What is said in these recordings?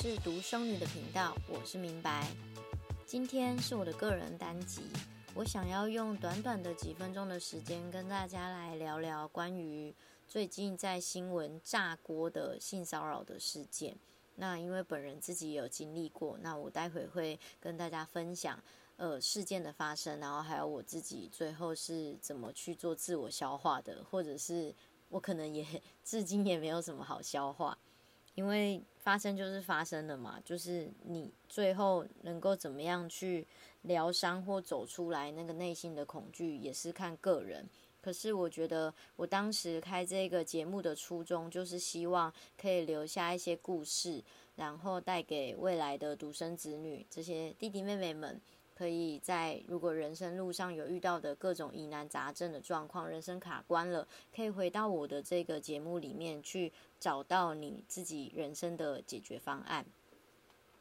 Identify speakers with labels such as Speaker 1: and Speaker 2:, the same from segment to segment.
Speaker 1: 是独生女的频道，我是明白。今天是我的个人单集，我想要用短短的几分钟的时间，跟大家来聊聊关于最近在新闻炸锅的性骚扰的事件。那因为本人自己有经历过，那我待会会跟大家分享，呃，事件的发生，然后还有我自己最后是怎么去做自我消化的，或者是我可能也 至今也没有什么好消化。因为发生就是发生了嘛，就是你最后能够怎么样去疗伤或走出来，那个内心的恐惧也是看个人。可是我觉得我当时开这个节目的初衷，就是希望可以留下一些故事，然后带给未来的独生子女这些弟弟妹妹们。可以在如果人生路上有遇到的各种疑难杂症的状况，人生卡关了，可以回到我的这个节目里面去找到你自己人生的解决方案。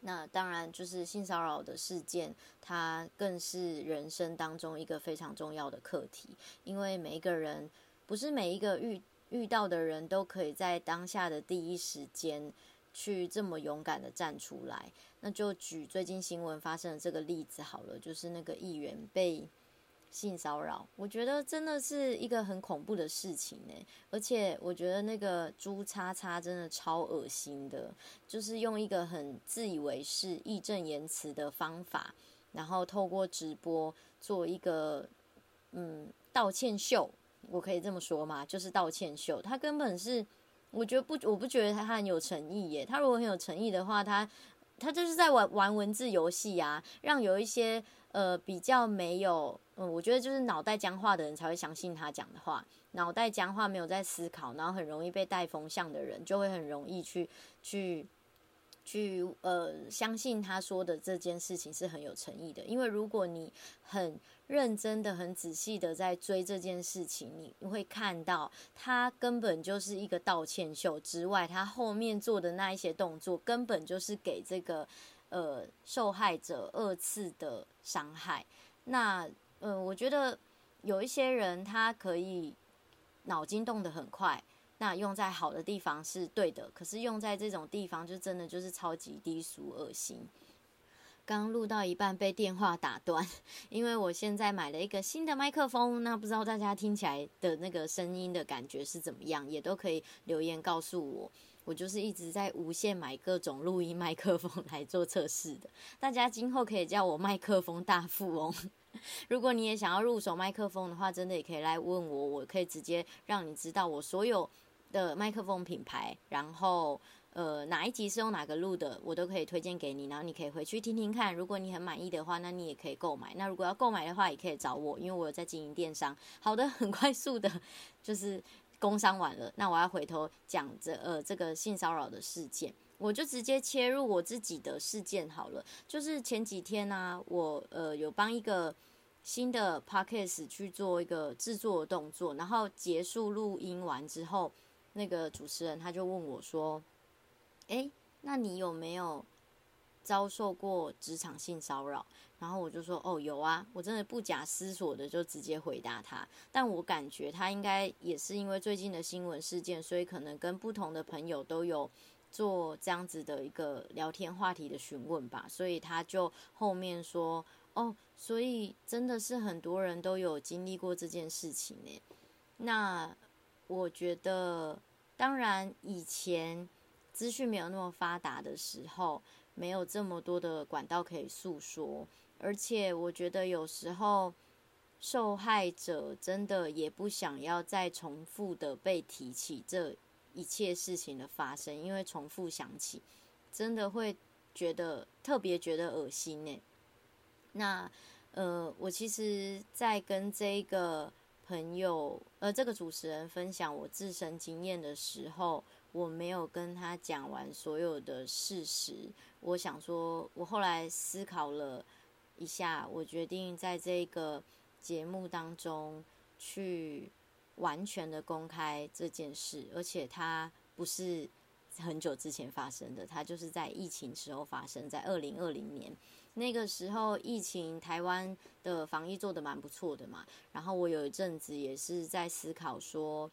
Speaker 1: 那当然就是性骚扰的事件，它更是人生当中一个非常重要的课题，因为每一个人不是每一个遇遇到的人都可以在当下的第一时间。去这么勇敢的站出来，那就举最近新闻发生的这个例子好了，就是那个议员被性骚扰，我觉得真的是一个很恐怖的事情呢。而且我觉得那个朱叉叉真的超恶心的，就是用一个很自以为是、义正言辞的方法，然后透过直播做一个嗯道歉秀，我可以这么说吗？就是道歉秀，他根本是。我觉得不，我不觉得他很有诚意耶。他如果很有诚意的话，他他就是在玩玩文字游戏呀，让有一些呃比较没有嗯，我觉得就是脑袋僵化的人才会相信他讲的话。脑袋僵化没有在思考，然后很容易被带风向的人，就会很容易去去。去呃相信他说的这件事情是很有诚意的，因为如果你很认真的、很仔细的在追这件事情，你会看到他根本就是一个道歉秀之外，他后面做的那一些动作根本就是给这个呃受害者二次的伤害。那呃，我觉得有一些人他可以脑筋动得很快。那用在好的地方是对的，可是用在这种地方就真的就是超级低俗恶心。刚录到一半被电话打断，因为我现在买了一个新的麦克风，那不知道大家听起来的那个声音的感觉是怎么样，也都可以留言告诉我。我就是一直在无限买各种录音麦克风来做测试的，大家今后可以叫我麦克风大富翁。如果你也想要入手麦克风的话，真的也可以来问我，我可以直接让你知道我所有。的麦克风品牌，然后呃哪一集是用哪个录的，我都可以推荐给你，然后你可以回去听听看。如果你很满意的话，那你也可以购买。那如果要购买的话，也可以找我，因为我有在经营电商。好的，很快速的，就是工商完了。那我要回头讲这呃这个性骚扰的事件，我就直接切入我自己的事件好了。就是前几天呢、我呃有帮一个新的 podcast 去做一个制作的动作，然后结束录音完之后。那个主持人他就问我说：“诶，那你有没有遭受过职场性骚扰？”然后我就说：“哦，有啊，我真的不假思索的就直接回答他。但我感觉他应该也是因为最近的新闻事件，所以可能跟不同的朋友都有做这样子的一个聊天话题的询问吧。所以他就后面说：‘哦，所以真的是很多人都有经历过这件事情呢。’那我觉得。”当然，以前资讯没有那么发达的时候，没有这么多的管道可以诉说，而且我觉得有时候受害者真的也不想要再重复的被提起这一切事情的发生，因为重复想起，真的会觉得特别觉得恶心呢。那呃，我其实，在跟这个。朋友，呃，这个主持人分享我自身经验的时候，我没有跟他讲完所有的事实。我想说，我后来思考了一下，我决定在这个节目当中去完全的公开这件事，而且它不是很久之前发生的，它就是在疫情时候发生在二零二零年。那个时候疫情，台湾的防疫做的蛮不错的嘛。然后我有一阵子也是在思考说，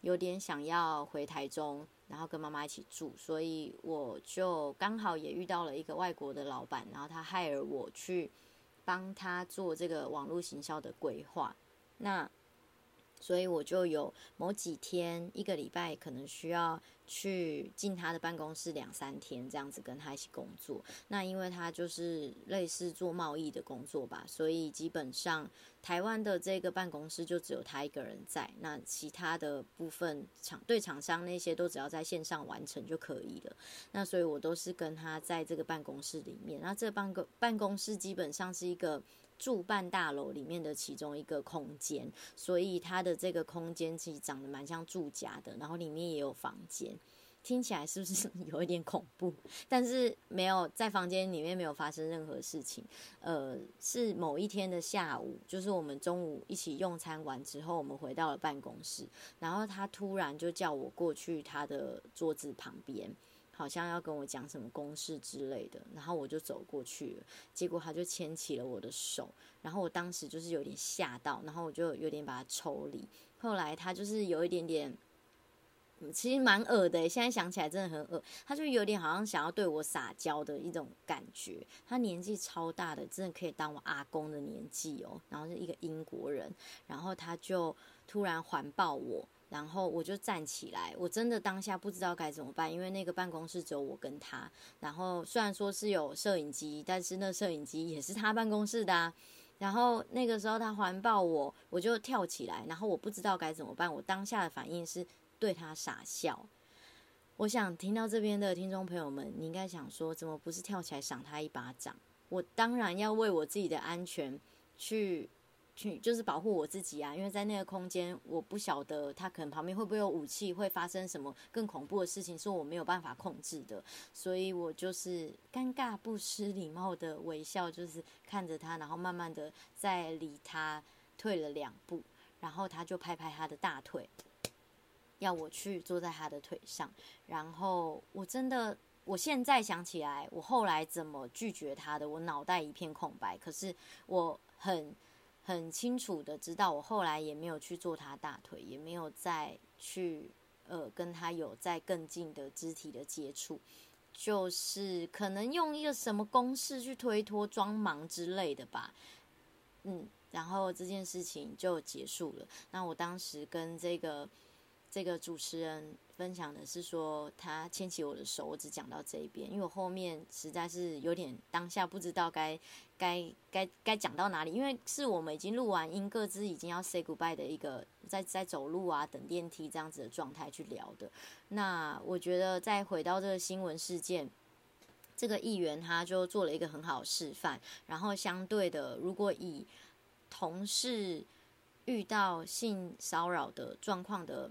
Speaker 1: 有点想要回台中，然后跟妈妈一起住，所以我就刚好也遇到了一个外国的老板，然后他害了我去帮他做这个网络行销的规划。那所以我就有某几天，一个礼拜可能需要去进他的办公室两三天，这样子跟他一起工作。那因为他就是类似做贸易的工作吧，所以基本上台湾的这个办公室就只有他一个人在。那其他的部分厂对厂商那些都只要在线上完成就可以了。那所以我都是跟他在这个办公室里面。那这办公办公室基本上是一个。住办大楼里面的其中一个空间，所以它的这个空间其实长得蛮像住家的，然后里面也有房间，听起来是不是有一点恐怖？但是没有在房间里面没有发生任何事情。呃，是某一天的下午，就是我们中午一起用餐完之后，我们回到了办公室，然后他突然就叫我过去他的桌子旁边。好像要跟我讲什么公式之类的，然后我就走过去了，结果他就牵起了我的手，然后我当时就是有点吓到，然后我就有点把他抽离。后来他就是有一点点，其实蛮恶的，现在想起来真的很恶。他就有点好像想要对我撒娇的一种感觉。他年纪超大的，真的可以当我阿公的年纪哦。然后是一个英国人，然后他就突然环抱我。然后我就站起来，我真的当下不知道该怎么办，因为那个办公室只有我跟他。然后虽然说是有摄影机，但是那摄影机也是他办公室的啊。然后那个时候他环抱我，我就跳起来，然后我不知道该怎么办。我当下的反应是对他傻笑。我想听到这边的听众朋友们，你应该想说，怎么不是跳起来赏他一巴掌？我当然要为我自己的安全去。去就是保护我自己啊，因为在那个空间，我不晓得他可能旁边会不会有武器，会发生什么更恐怖的事情，是我没有办法控制的，所以我就是尴尬不失礼貌的微笑，就是看着他，然后慢慢的在离他退了两步，然后他就拍拍他的大腿，要我去坐在他的腿上，然后我真的，我现在想起来，我后来怎么拒绝他的，我脑袋一片空白，可是我很。很清楚的知道，我后来也没有去做他大腿，也没有再去呃跟他有在更近的肢体的接触，就是可能用一个什么公式去推脱装忙之类的吧，嗯，然后这件事情就结束了。那我当时跟这个这个主持人。分享的是说他牵起我的手，我只讲到这一边，因为我后面实在是有点当下不知道该该该该讲到哪里，因为是我们已经录完音，各自已经要 say goodbye 的一个在在走路啊等电梯这样子的状态去聊的。那我觉得再回到这个新闻事件，这个议员他就做了一个很好示范，然后相对的，如果以同事遇到性骚扰的状况的。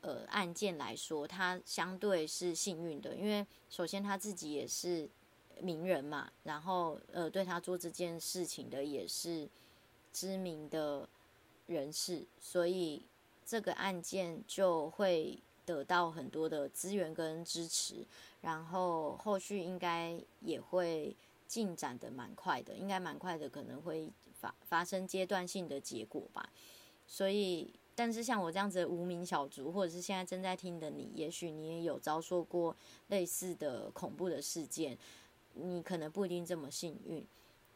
Speaker 1: 呃，案件来说，他相对是幸运的，因为首先他自己也是名人嘛，然后呃，对他做这件事情的也是知名的人士，所以这个案件就会得到很多的资源跟支持，然后后续应该也会进展的蛮快的，应该蛮快的，可能会发发生阶段性的结果吧，所以。但是像我这样子的无名小卒，或者是现在正在听的你，也许你也有遭受过类似的恐怖的事件，你可能不一定这么幸运。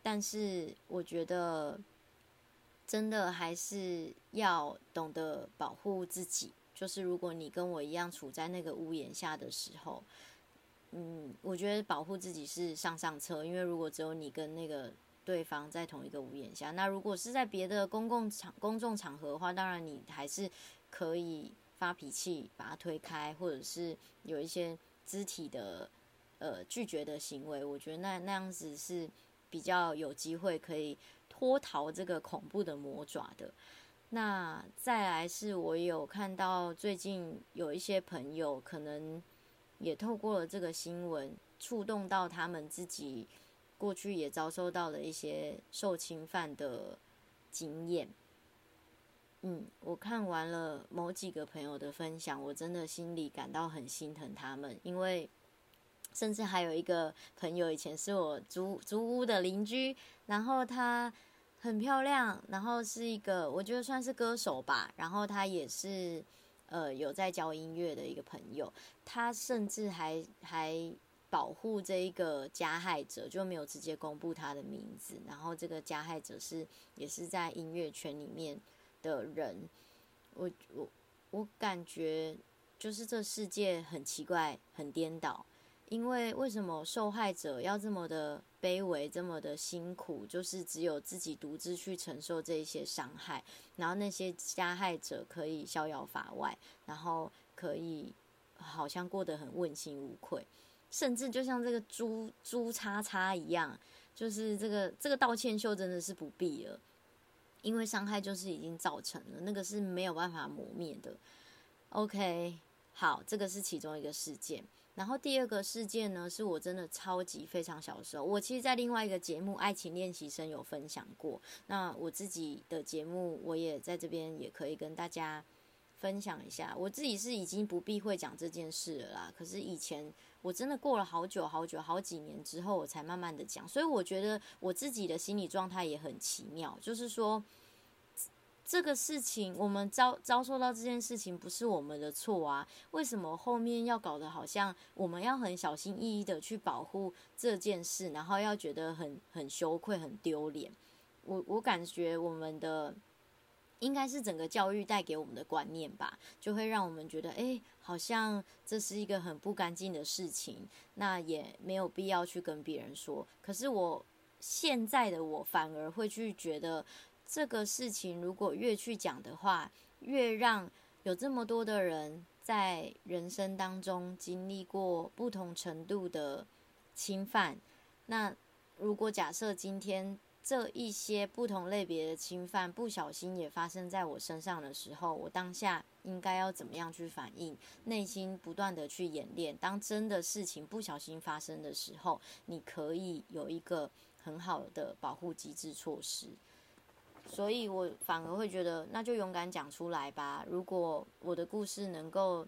Speaker 1: 但是我觉得，真的还是要懂得保护自己。就是如果你跟我一样处在那个屋檐下的时候，嗯，我觉得保护自己是上上策，因为如果只有你跟那个。对方在同一个屋檐下，那如果是在别的公共场、公众场合的话，当然你还是可以发脾气，把他推开，或者是有一些肢体的呃拒绝的行为。我觉得那那样子是比较有机会可以脱逃这个恐怖的魔爪的。那再来是我有看到最近有一些朋友可能也透过了这个新闻，触动到他们自己。过去也遭受到了一些受侵犯的经验，嗯，我看完了某几个朋友的分享，我真的心里感到很心疼他们，因为甚至还有一个朋友以前是我租租屋的邻居，然后她很漂亮，然后是一个我觉得算是歌手吧，然后她也是呃有在教音乐的一个朋友，他甚至还还保护这一个加害者，就没有直接公布他的名字。然后这个加害者是也是在音乐圈里面的人，我我我感觉就是这世界很奇怪，很颠倒。因为为什么受害者要这么的卑微，这么的辛苦，就是只有自己独自去承受这一些伤害，然后那些加害者可以逍遥法外，然后可以好像过得很问心无愧，甚至就像这个猪猪叉叉一样，就是这个这个道歉秀真的是不必了，因为伤害就是已经造成了，那个是没有办法磨灭的。OK，好，这个是其中一个事件。然后第二个事件呢，是我真的超级非常小的时候，我其实，在另外一个节目《爱情练习生》有分享过。那我自己的节目，我也在这边也可以跟大家分享一下。我自己是已经不避讳讲这件事了啦。可是以前我真的过了好久好久好几年之后，我才慢慢的讲。所以我觉得我自己的心理状态也很奇妙，就是说。这个事情，我们遭遭受到这件事情不是我们的错啊？为什么后面要搞得好像我们要很小心翼翼的去保护这件事，然后要觉得很很羞愧、很丢脸？我我感觉我们的应该是整个教育带给我们的观念吧，就会让我们觉得，哎，好像这是一个很不干净的事情，那也没有必要去跟别人说。可是我现在的我反而会去觉得。这个事情如果越去讲的话，越让有这么多的人在人生当中经历过不同程度的侵犯。那如果假设今天这一些不同类别的侵犯不小心也发生在我身上的时候，我当下应该要怎么样去反应？内心不断的去演练，当真的事情不小心发生的时候，你可以有一个很好的保护机制措施。所以我反而会觉得，那就勇敢讲出来吧。如果我的故事能够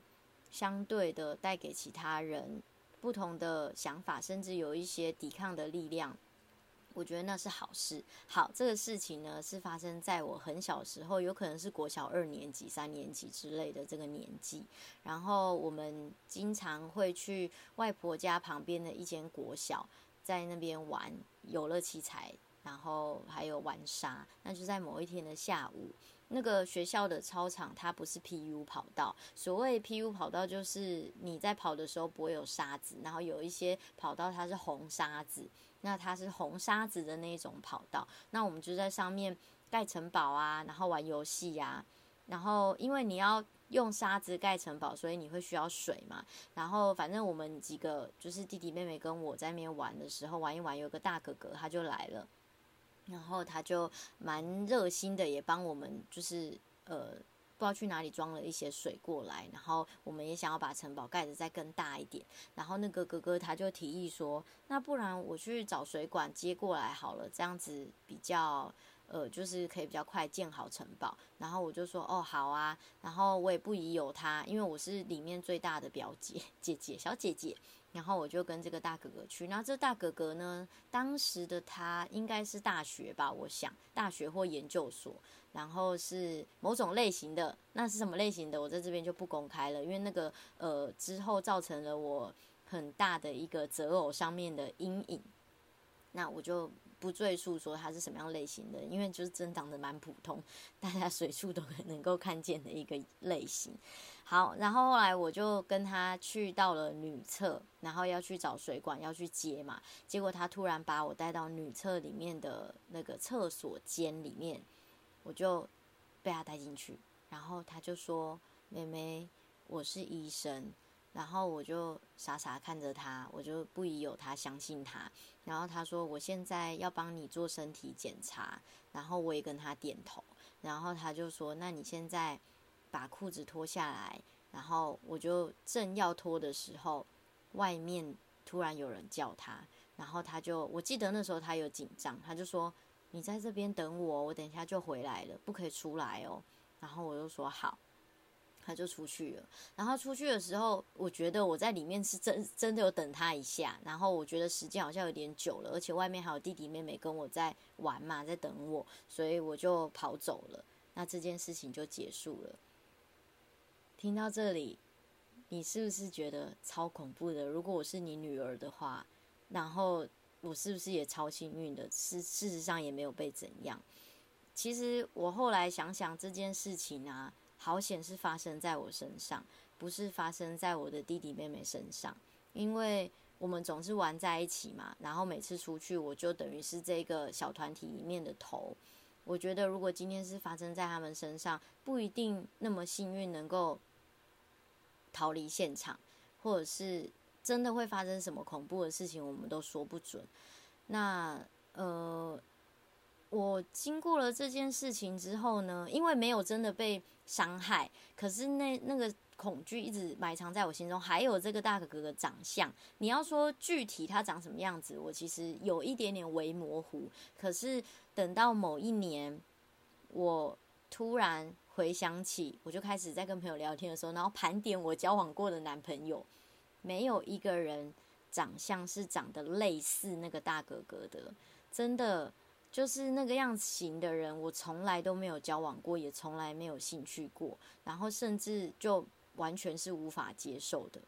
Speaker 1: 相对的带给其他人不同的想法，甚至有一些抵抗的力量，我觉得那是好事。好，这个事情呢是发生在我很小时候，有可能是国小二年级、三年级之类的这个年纪。然后我们经常会去外婆家旁边的一间国小，在那边玩游乐器材。然后还有玩沙，那就在某一天的下午，那个学校的操场它不是 PU 跑道，所谓 PU 跑道就是你在跑的时候不会有沙子，然后有一些跑道它是红沙子，那它是红沙子的那种跑道，那我们就在上面盖城堡啊，然后玩游戏呀，然后因为你要用沙子盖城堡，所以你会需要水嘛，然后反正我们几个就是弟弟妹妹跟我在那边玩的时候，玩一玩，有个大哥哥他就来了。然后他就蛮热心的，也帮我们，就是呃，不知道去哪里装了一些水过来。然后我们也想要把城堡盖得再更大一点。然后那个哥哥他就提议说：“那不然我去找水管接过来好了，这样子比较呃，就是可以比较快建好城堡。”然后我就说：“哦，好啊。”然后我也不疑有他，因为我是里面最大的表姐姐姐小姐姐。然后我就跟这个大哥哥去，那这大哥哥呢，当时的他应该是大学吧，我想大学或研究所，然后是某种类型的，那是什么类型的，我在这边就不公开了，因为那个呃之后造成了我很大的一个择偶上面的阴影，那我就不赘述说他是什么样类型的，因为就是真长得蛮普通，大家随处都能够看见的一个类型。好，然后后来我就跟他去到了女厕，然后要去找水管要去接嘛。结果他突然把我带到女厕里面的那个厕所间里面，我就被他带进去。然后他就说：“妹妹，我是医生。”然后我就傻傻看着他，我就不疑有他，相信他。然后他说：“我现在要帮你做身体检查。”然后我也跟他点头。然后他就说：“那你现在？”把裤子脱下来，然后我就正要脱的时候，外面突然有人叫他，然后他就，我记得那时候他有紧张，他就说：“你在这边等我，我等一下就回来了，不可以出来哦。”然后我就说：“好。”他就出去了。然后出去的时候，我觉得我在里面是真真的有等他一下，然后我觉得时间好像有点久了，而且外面还有弟弟妹妹跟我在玩嘛，在等我，所以我就跑走了。那这件事情就结束了。听到这里，你是不是觉得超恐怖的？如果我是你女儿的话，然后我是不是也超幸运的？事事实上也没有被怎样。其实我后来想想这件事情啊，好险是发生在我身上，不是发生在我的弟弟妹妹身上，因为我们总是玩在一起嘛。然后每次出去，我就等于是这个小团体里面的头。我觉得如果今天是发生在他们身上，不一定那么幸运能够逃离现场，或者是真的会发生什么恐怖的事情，我们都说不准。那呃，我经过了这件事情之后呢，因为没有真的被伤害，可是那那个恐惧一直埋藏在我心中。还有这个大哥哥的长相，你要说具体他长什么样子，我其实有一点点微模糊。可是等到某一年，我突然。回想起，我就开始在跟朋友聊天的时候，然后盘点我交往过的男朋友，没有一个人长相是长得类似那个大哥哥的，真的就是那个样型的人，我从来都没有交往过，也从来没有兴趣过，然后甚至就完全是无法接受的。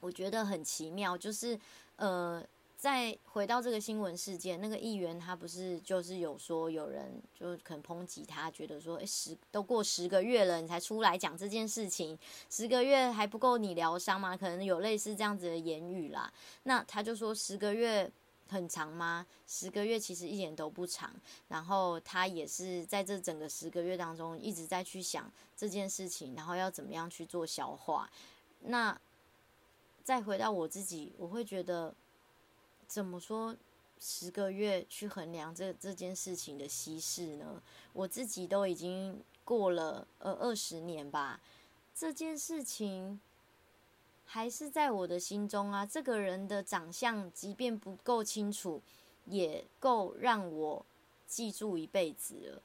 Speaker 1: 我觉得很奇妙，就是呃。再回到这个新闻事件，那个议员他不是就是有说有人就可能抨击他，觉得说，诶，十都过十个月了，你才出来讲这件事情，十个月还不够你疗伤吗？可能有类似这样子的言语啦。那他就说十个月很长吗？十个月其实一点都不长。然后他也是在这整个十个月当中一直在去想这件事情，然后要怎么样去做消化。那再回到我自己，我会觉得。怎么说十个月去衡量这这件事情的稀释呢？我自己都已经过了呃二十年吧，这件事情还是在我的心中啊。这个人的长相，即便不够清楚，也够让我记住一辈子了。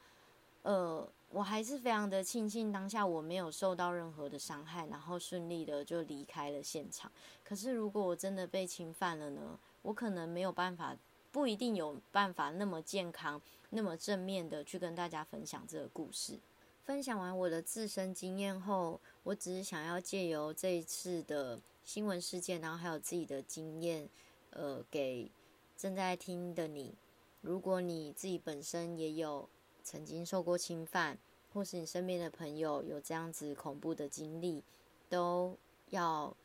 Speaker 1: 呃，我还是非常的庆幸当下我没有受到任何的伤害，然后顺利的就离开了现场。可是如果我真的被侵犯了呢？我可能没有办法，不一定有办法那么健康、那么正面的去跟大家分享这个故事。分享完我的自身经验后，我只是想要借由这一次的新闻事件，然后还有自己的经验，呃，给正在听的你。如果你自己本身也有曾经受过侵犯，或是你身边的朋友有这样子恐怖的经历，都要。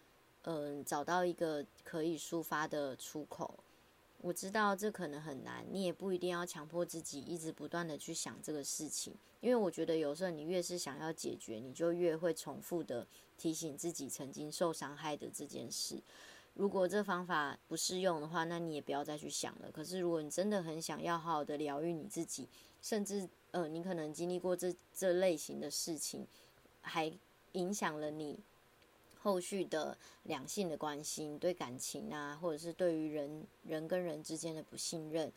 Speaker 1: 嗯，找到一个可以抒发的出口。我知道这可能很难，你也不一定要强迫自己一直不断的去想这个事情，因为我觉得有时候你越是想要解决，你就越会重复的提醒自己曾经受伤害的这件事。如果这方法不适用的话，那你也不要再去想了。可是如果你真的很想要好好的疗愈你自己，甚至呃，你可能经历过这这类型的事情，还影响了你。后续的两性的关系，对感情啊，或者是对于人人跟人之间的不信任，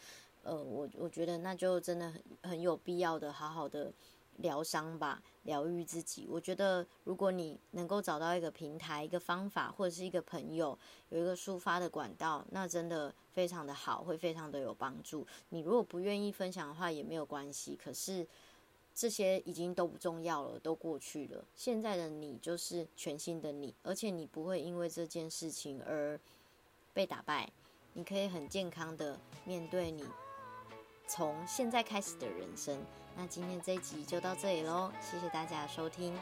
Speaker 1: 呃，我我觉得那就真的很很有必要的好好的疗伤吧，疗愈自己。我觉得如果你能够找到一个平台、一个方法，或者是一个朋友，有一个抒发的管道，那真的非常的好，会非常的有帮助。你如果不愿意分享的话，也没有关系。可是。这些已经都不重要了，都过去了。现在的你就是全新的你，而且你不会因为这件事情而被打败。你可以很健康的面对你从现在开始的人生。那今天这一集就到这里喽，谢谢大家的收听。